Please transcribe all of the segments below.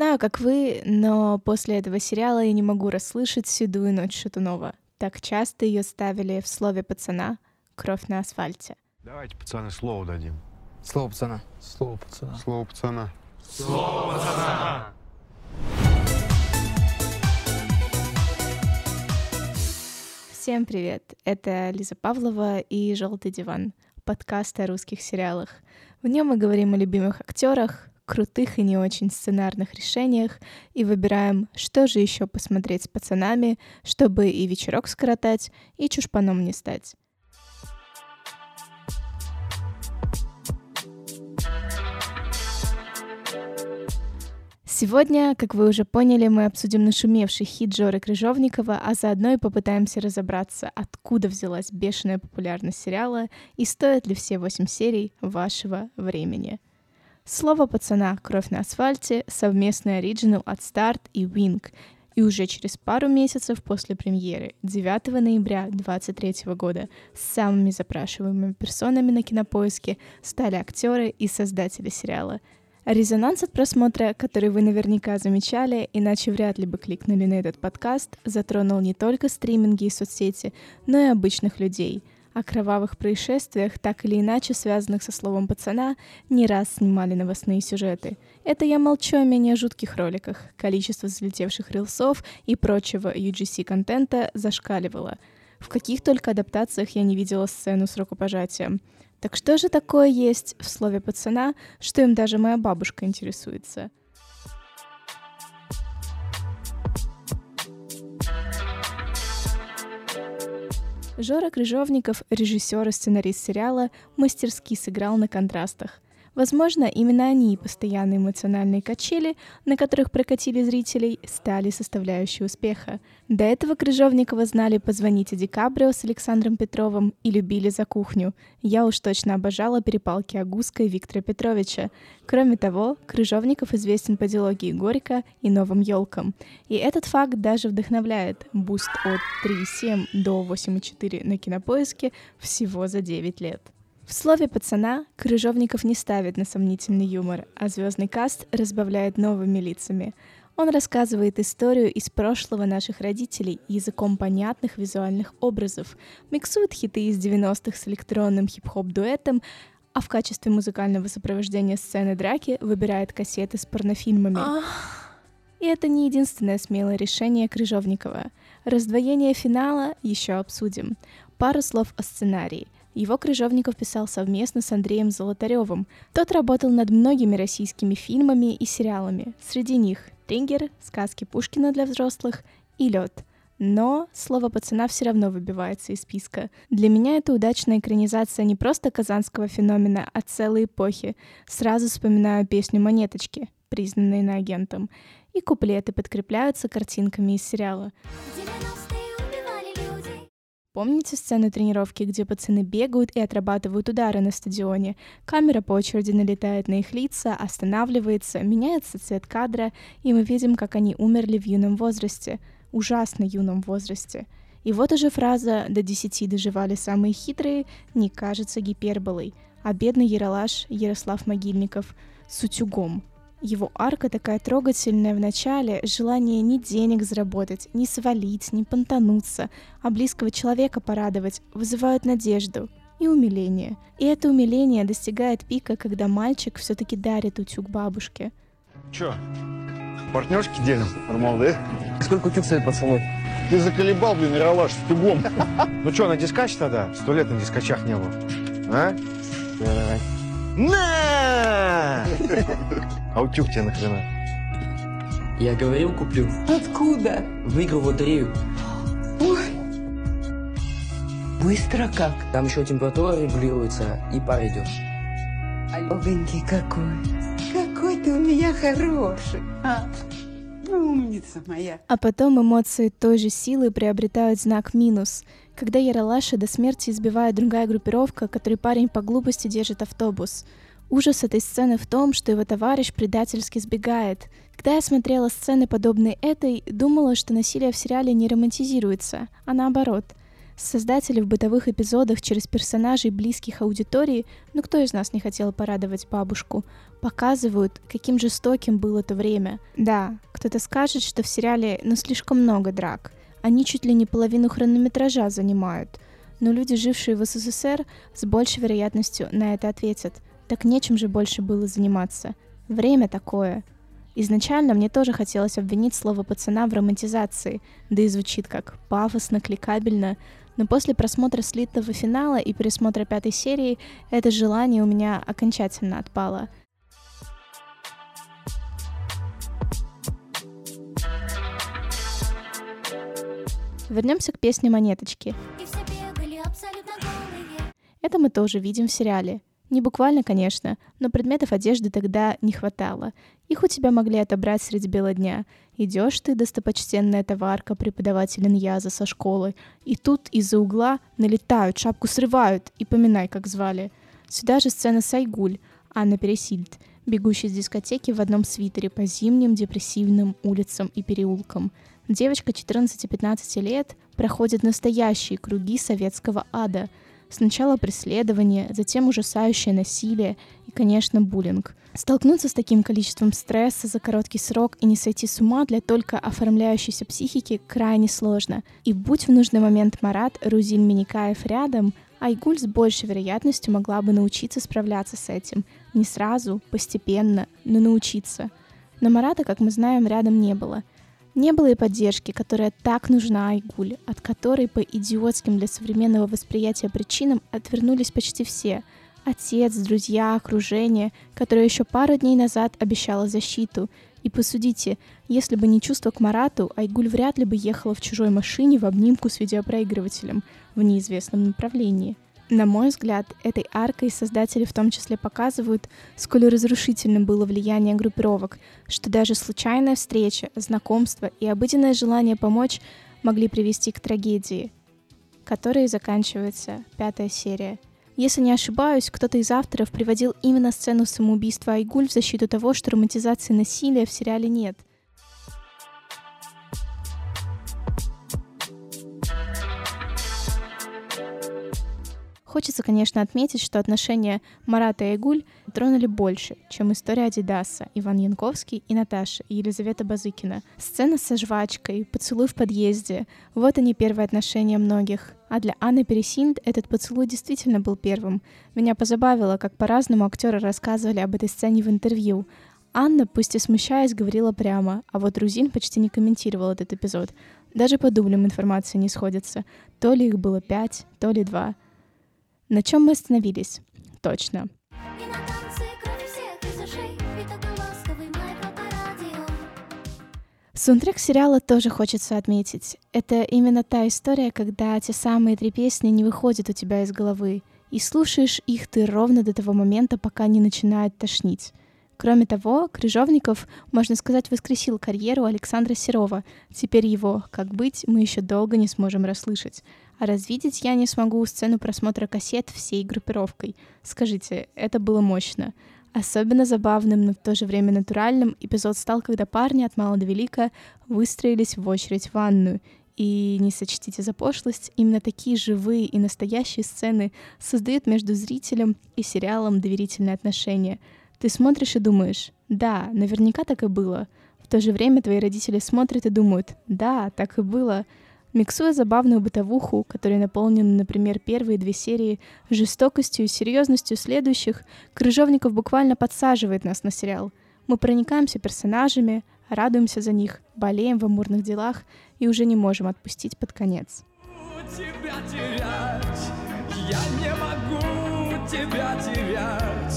Не знаю, как вы, но после этого сериала я не могу расслышать «Седую ночь Шатунова». Так часто ее ставили в слове пацана «Кровь на асфальте». Давайте, пацаны, слово дадим. Слово пацана. Слово пацана. Слово пацана. Слово пацана. Всем привет! Это Лиза Павлова и «Желтый диван» — подкаст о русских сериалах. В нем мы говорим о любимых актерах, крутых и не очень сценарных решениях и выбираем, что же еще посмотреть с пацанами, чтобы и вечерок скоротать, и чушпаном не стать. Сегодня, как вы уже поняли, мы обсудим нашумевший хит Жоры Крыжовникова, а заодно и попытаемся разобраться, откуда взялась бешеная популярность сериала и стоят ли все восемь серий вашего времени. Слово пацана «Кровь на асфальте» — совместный оригинал от Старт и Wink, и уже через пару месяцев после премьеры, 9 ноября 2023 года, самыми запрашиваемыми персонами на кинопоиске стали актеры и создатели сериала — Резонанс от просмотра, который вы наверняка замечали, иначе вряд ли бы кликнули на этот подкаст, затронул не только стриминги и соцсети, но и обычных людей. О кровавых происшествиях, так или иначе связанных со словом «пацана», не раз снимали новостные сюжеты. Это я молчу о менее жутких роликах. Количество взлетевших рилсов и прочего UGC-контента зашкаливало. В каких только адаптациях я не видела сцену с рукопожатием. Так что же такое есть в слове пацана, что им даже моя бабушка интересуется? Жора Крыжовников, режиссер и сценарист сериала, мастерски сыграл на контрастах – Возможно, именно они, постоянные эмоциональные качели, на которых прокатили зрителей, стали составляющей успеха. До этого Крыжовникова знали «Позвоните Ди Каприо» с Александром Петровым и любили «За кухню». Я уж точно обожала перепалки Агуска и Виктора Петровича. Кроме того, Крыжовников известен по дилогии Горько и «Новым елкам». И этот факт даже вдохновляет. Буст от 3,7 до 8,4 на кинопоиске всего за 9 лет. В слове «пацана» Крыжовников не ставит на сомнительный юмор, а звездный каст разбавляет новыми лицами. Он рассказывает историю из прошлого наших родителей языком понятных визуальных образов, миксует хиты из 90-х с электронным хип-хоп-дуэтом, а в качестве музыкального сопровождения сцены драки выбирает кассеты с порнофильмами. И это не единственное смелое решение Крыжовникова. Раздвоение финала еще обсудим. Пару слов о сценарии — его Крыжовников писал совместно с Андреем Золотаревым. Тот работал над многими российскими фильмами и сериалами. Среди них «Трингер», «Сказки Пушкина для взрослых» и «Лед». Но слово «пацана» все равно выбивается из списка. Для меня это удачная экранизация не просто казанского феномена, а целой эпохи. Сразу вспоминаю песню «Монеточки», признанной на агентом. И куплеты подкрепляются картинками из сериала. Помните сцену тренировки, где пацаны бегают и отрабатывают удары на стадионе? Камера по очереди налетает на их лица, останавливается, меняется цвет кадра, и мы видим, как они умерли в юном возрасте. Ужасно юном возрасте. И вот уже фраза «до десяти доживали самые хитрые» не кажется гиперболой, а бедный Яралаш Ярослав Могильников с утюгом – его арка такая трогательная в начале, желание ни денег заработать, ни свалить, ни понтануться, а близкого человека порадовать, вызывают надежду и умиление. И это умиление достигает пика, когда мальчик все-таки дарит утюг бабушке. Че, партнершки делим? Нормал, да? Сколько утюг стоит, пацаны? Ты заколебал, блин, Яралаш, с тюгом. Ну что, на дискач тогда? Сто лет на дискачах не было. А? Давай. На! А утюг тебе нахрена? Я говорил, куплю. Откуда? Выиграл в лотерею. Ой, быстро как. Там еще температура регулируется и пар идет. Огоньки какой. Какой ты у меня хороший. А, умница моя. А потом эмоции той же силы приобретают знак минус, когда Яралаша до смерти избивает другая группировка, который парень по глупости держит автобус – Ужас этой сцены в том, что его товарищ предательски сбегает. Когда я смотрела сцены, подобные этой, думала, что насилие в сериале не романтизируется, а наоборот. Создатели в бытовых эпизодах через персонажей близких аудитории, ну кто из нас не хотел порадовать бабушку, показывают, каким жестоким было то время. Да, кто-то скажет, что в сериале ну слишком много драк. Они чуть ли не половину хронометража занимают. Но люди, жившие в СССР, с большей вероятностью на это ответят. Так нечем же больше было заниматься. Время такое. Изначально мне тоже хотелось обвинить слово пацана в романтизации, да и звучит как пафосно, кликабельно, но после просмотра слитого финала и пересмотра пятой серии это желание у меня окончательно отпало. Вернемся к песне «Монеточки». Это мы тоже видим в сериале. Не буквально, конечно, но предметов одежды тогда не хватало. Их у тебя могли отобрать среди бела дня. Идешь ты, достопочтенная товарка, преподаватель Иньяза со школы, и тут из-за угла налетают, шапку срывают, и поминай, как звали. Сюда же сцена Сайгуль, Анна Пересильд, бегущая с дискотеки в одном свитере по зимним депрессивным улицам и переулкам. Девочка 14-15 лет проходит настоящие круги советского ада — Сначала преследование, затем ужасающее насилие и, конечно, буллинг. Столкнуться с таким количеством стресса за короткий срок и не сойти с ума для только оформляющейся психики крайне сложно. И будь в нужный момент Марат Рузин Миникаев рядом, Айгуль с большей вероятностью могла бы научиться справляться с этим. Не сразу, постепенно, но научиться. Но Марата, как мы знаем, рядом не было — не было и поддержки, которая так нужна Айгуль, от которой по идиотским для современного восприятия причинам отвернулись почти все. Отец, друзья, окружение, которое еще пару дней назад обещало защиту. И посудите, если бы не чувство к Марату, Айгуль вряд ли бы ехала в чужой машине в обнимку с видеопроигрывателем в неизвестном направлении — на мой взгляд, этой аркой создатели в том числе показывают, сколь разрушительным было влияние группировок, что даже случайная встреча, знакомство и обыденное желание помочь могли привести к трагедии, которой заканчивается пятая серия. Если не ошибаюсь, кто-то из авторов приводил именно сцену самоубийства Айгуль в защиту того, что романтизации насилия в сериале нет — Хочется, конечно, отметить, что отношения Марата и Айгуль тронули больше, чем история Адидаса, Иван Янковский и Наташа, и Елизавета Базыкина. Сцена со жвачкой, поцелуй в подъезде — вот они первые отношения многих. А для Анны Пересинд этот поцелуй действительно был первым. Меня позабавило, как по-разному актеры рассказывали об этой сцене в интервью. Анна, пусть и смущаясь, говорила прямо, а вот Рузин почти не комментировал этот эпизод. Даже по дублям информации не сходится. То ли их было пять, то ли два — на чем мы остановились? Точно. Саундтрек сериала тоже хочется отметить. Это именно та история, когда те самые три песни не выходят у тебя из головы, и слушаешь их ты ровно до того момента, пока не начинает тошнить. Кроме того, Крыжовников, можно сказать, воскресил карьеру Александра Серова. Теперь его «Как быть» мы еще долго не сможем расслышать. А развидеть я не смогу сцену просмотра кассет всей группировкой. Скажите, это было мощно. Особенно забавным, но в то же время натуральным эпизод стал, когда парни от мала до велика выстроились в очередь в ванную. И не сочтите за пошлость, именно такие живые и настоящие сцены создают между зрителем и сериалом доверительные отношения. Ты смотришь и думаешь, да, наверняка так и было. В то же время твои родители смотрят и думают, да, так и было. Миксуя забавную бытовуху, которая наполнена, например, первые две серии, жестокостью и серьезностью следующих, Крыжовников буквально подсаживает нас на сериал. Мы проникаемся персонажами, радуемся за них, болеем в амурных делах и уже не можем отпустить под конец. Тебя терять, я не могу тебя терять,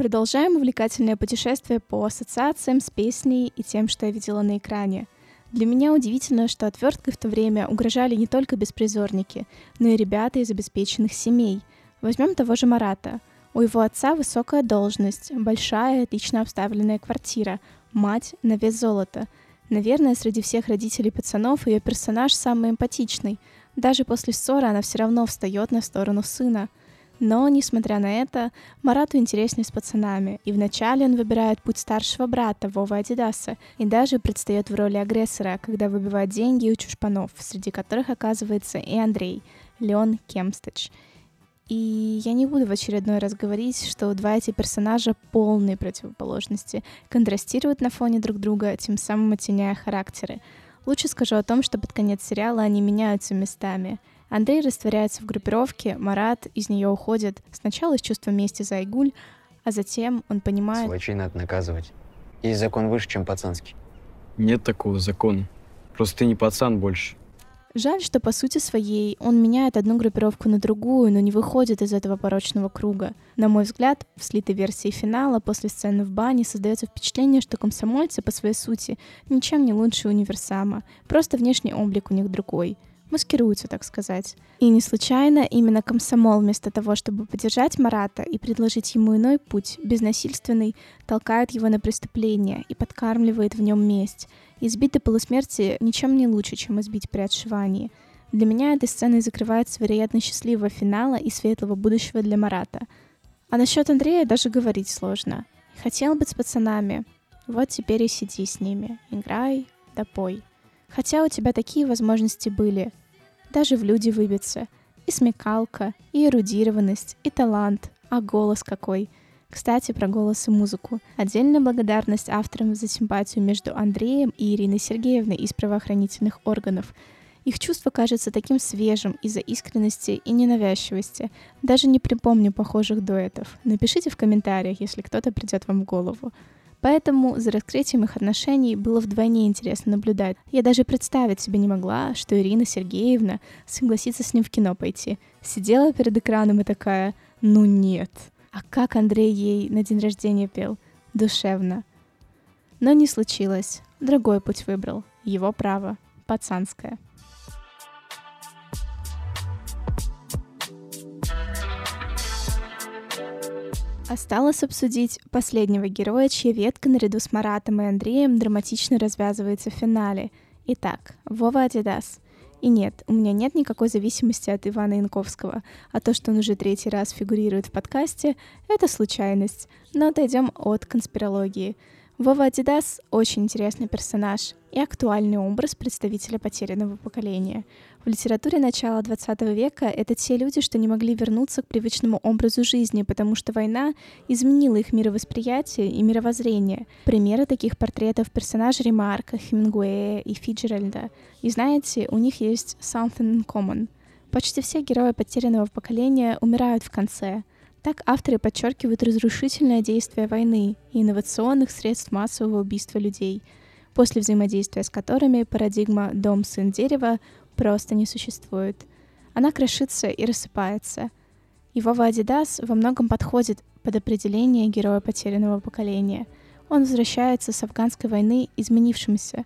Продолжаем увлекательное путешествие по ассоциациям с песней и тем, что я видела на экране. Для меня удивительно, что отверткой в то время угрожали не только беспризорники, но и ребята из обеспеченных семей. Возьмем того же Марата. У его отца высокая должность, большая, отлично обставленная квартира, мать на вес золота. Наверное, среди всех родителей пацанов ее персонаж самый эмпатичный. Даже после ссоры она все равно встает на сторону сына — Но, несмотря на это, Марату интереснее с пацанами, и вначале он выбирает путь старшего брата Вова Адидаса и даже предстает в роли агрессора, когда выбивает деньги у чушпанов, среди которых оказывается и Андрей, Леон Кемстач. И я не буду в очередной раз говорить, что два эти персонажа полные противоположности, контрастируют на фоне друг друга, тем самым оттеняя характеры. Лучше скажу о том, что под конец сериала они меняются местами — Андрей растворяется в группировке, Марат из нее уходит сначала из чувства мести за Айгуль, а затем он понимает... Сволочей надо наказывать. Есть закон выше, чем пацанский. Нет такого закона. Просто ты не пацан больше. Жаль, что по сути своей он меняет одну группировку на другую, но не выходит из этого порочного круга. На мой взгляд, в слитой версии финала после сцены в бане создается впечатление, что комсомольцы по своей сути ничем не лучше универсама, просто внешний облик у них другой — маскируются, так сказать. И не случайно именно комсомол вместо того, чтобы поддержать Марата и предложить ему иной путь, безнасильственный, толкает его на преступление и подкармливает в нем месть. Избить полусмерти ничем не лучше, чем избить при отшивании. Для меня этой сценой закрывается вероятно счастливого финала и светлого будущего для Марата. А насчет Андрея даже говорить сложно. Хотел быть с пацанами. Вот теперь и сиди с ними. Играй, да. Хотя у тебя такие возможности были. Даже в люди выбиться. И смекалка, и эрудированность, и талант. А голос какой. Кстати, про голос и музыку. Отдельная благодарность авторам за симпатию между Андреем и Ириной Сергеевной из правоохранительных органов. Их чувство кажется таким свежим из-за искренности и ненавязчивости. Даже не припомню похожих дуэтов. Напишите в комментариях, если кто-то придет вам в голову. Поэтому за раскрытием их отношений было вдвойне интересно наблюдать. Я даже представить себе не могла, что Ирина Сергеевна согласится с ним в кино пойти. Сидела перед экраном и такая «ну нет». А как Андрей ей на день рождения пел? Душевно. Но не случилось. Другой путь выбрал. Его право. Пацанское. Осталось обсудить последнего героя, чья ветка наряду с Маратом и Андреем драматично развязывается в финале. Итак, Вова Адидас. И нет, у меня нет никакой зависимости от Ивана Янковского, а то, что он уже третий раз фигурирует в подкасте, это случайность. Но отойдем от конспирологии. Вова Адидас — очень интересный персонаж и актуальный образ представителя потерянного поколения. В литературе начала XX века это те люди, что не могли вернуться к привычному образу жизни, потому что война изменила их мировосприятие и мировоззрение. Примеры таких портретов персонажей Ремарка, Хемингуэя и Фиджеральда. И знаете, у них есть something in common. Почти все герои потерянного поколения умирают в конце — так авторы подчеркивают разрушительное действие войны и инновационных средств массового убийства людей, после взаимодействия с которыми парадигма «дом, сын, дерево» просто не существует. Она крошится и рассыпается. И Вова Адидас во многом подходит под определение героя потерянного поколения. Он возвращается с афганской войны изменившимся.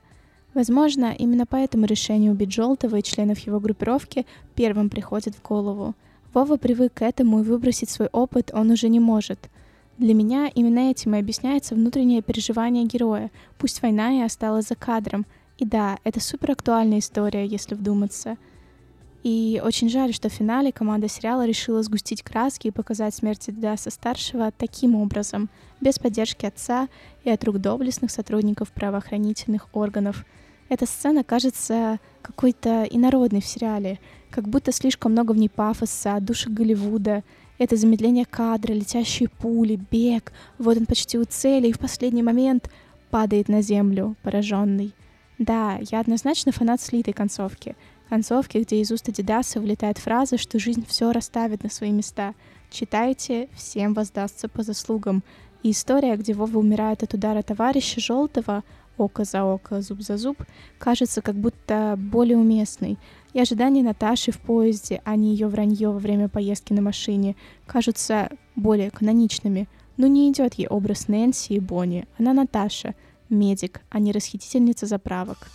Возможно, именно поэтому решение убить Желтого и членов его группировки первым приходит в голову — Вова привык к этому и выбросить свой опыт он уже не может. Для меня именно этим и объясняется внутреннее переживание героя, пусть война и осталась за кадром. И да, это супер актуальная история, если вдуматься. И очень жаль, что в финале команда сериала решила сгустить краски и показать смерть Дидаса старшего таким образом, без поддержки отца и от рук доблестных сотрудников правоохранительных органов. Эта сцена кажется какой-то инородной в сериале, как будто слишком много в ней пафоса, души Голливуда. Это замедление кадра, летящие пули, бег. Вот он почти у цели и в последний момент падает на землю, пораженный. Да, я однозначно фанат слитой концовки. Концовки, где из уст Адидаса вылетает фраза, что жизнь все расставит на свои места. Читайте, всем воздастся по заслугам. И история, где Вова умирает от удара товарища Желтого, око за око, зуб за зуб, кажется как будто более уместной. И ожидания Наташи в поезде, а не ее вранье во время поездки на машине, кажутся более каноничными. Но не идет ей образ Нэнси и Бонни. Она Наташа, медик, а не расхитительница заправок.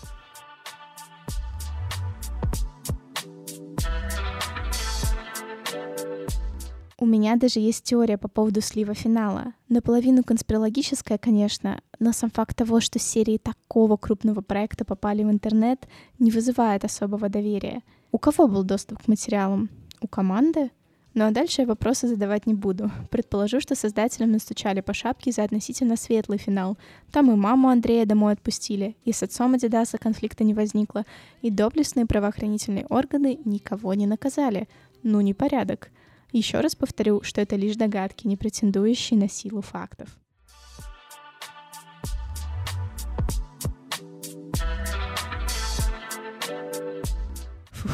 У меня даже есть теория по поводу слива финала. Наполовину конспирологическая, конечно, но сам факт того, что серии такого крупного проекта попали в интернет, не вызывает особого доверия. У кого был доступ к материалам? У команды? Ну а дальше я вопросы задавать не буду. Предположу, что создателям настучали по шапке за относительно светлый финал. Там и маму Андрея домой отпустили, и с отцом Адидаса конфликта не возникло, и доблестные правоохранительные органы никого не наказали. Ну, непорядок. Еще раз повторю, что это лишь догадки, не претендующие на силу фактов. Фух,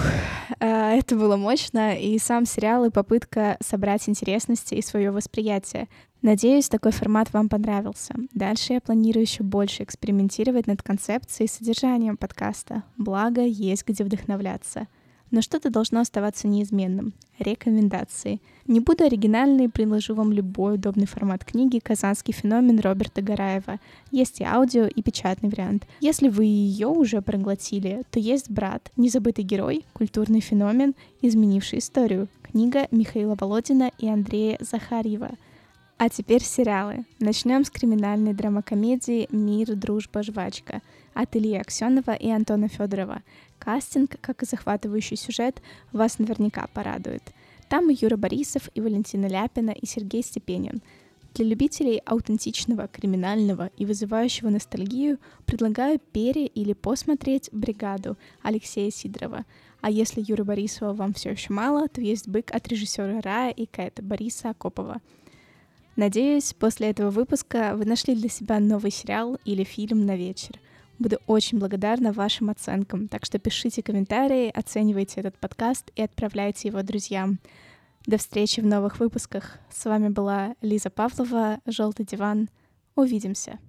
а, это было мощно, и сам сериал, и попытка собрать интересности и свое восприятие. Надеюсь, такой формат вам понравился. Дальше я планирую еще больше экспериментировать над концепцией и содержанием подкаста. Благо, есть где вдохновляться. Но что-то должно оставаться неизменным. Рекомендации. Не буду оригинальной, предложу вам любой удобный формат книги «Казанский феномен» Роберта Гараева. Есть и аудио, и печатный вариант. Если вы ее уже проглотили, то есть «Брат», незабытый герой, культурный феномен, изменивший историю. Книга Михаила Володина и Андрея Захарьева. А теперь сериалы. Начнем с криминальной драмакомедии «Мир, дружба, жвачка» от Ильи Аксенова и Антона Федорова. Кастинг, как и захватывающий сюжет, вас наверняка порадует. Там и Юра Борисов, и Валентина Ляпина, и Сергей Степенин. Для любителей аутентичного, криминального и вызывающего ностальгию предлагаю пере- или посмотреть «Бригаду» Алексея Сидорова. А если Юры Борисова вам все еще мало, то есть «Бык» от режиссера Рая и Кэт Бориса Акопова. Надеюсь, после этого выпуска вы нашли для себя новый сериал или фильм на вечер. Буду очень благодарна вашим оценкам, так что пишите комментарии, оценивайте этот подкаст и отправляйте его друзьям. До встречи в новых выпусках. С вами была Лиза Павлова, «Желтый диван». Увидимся.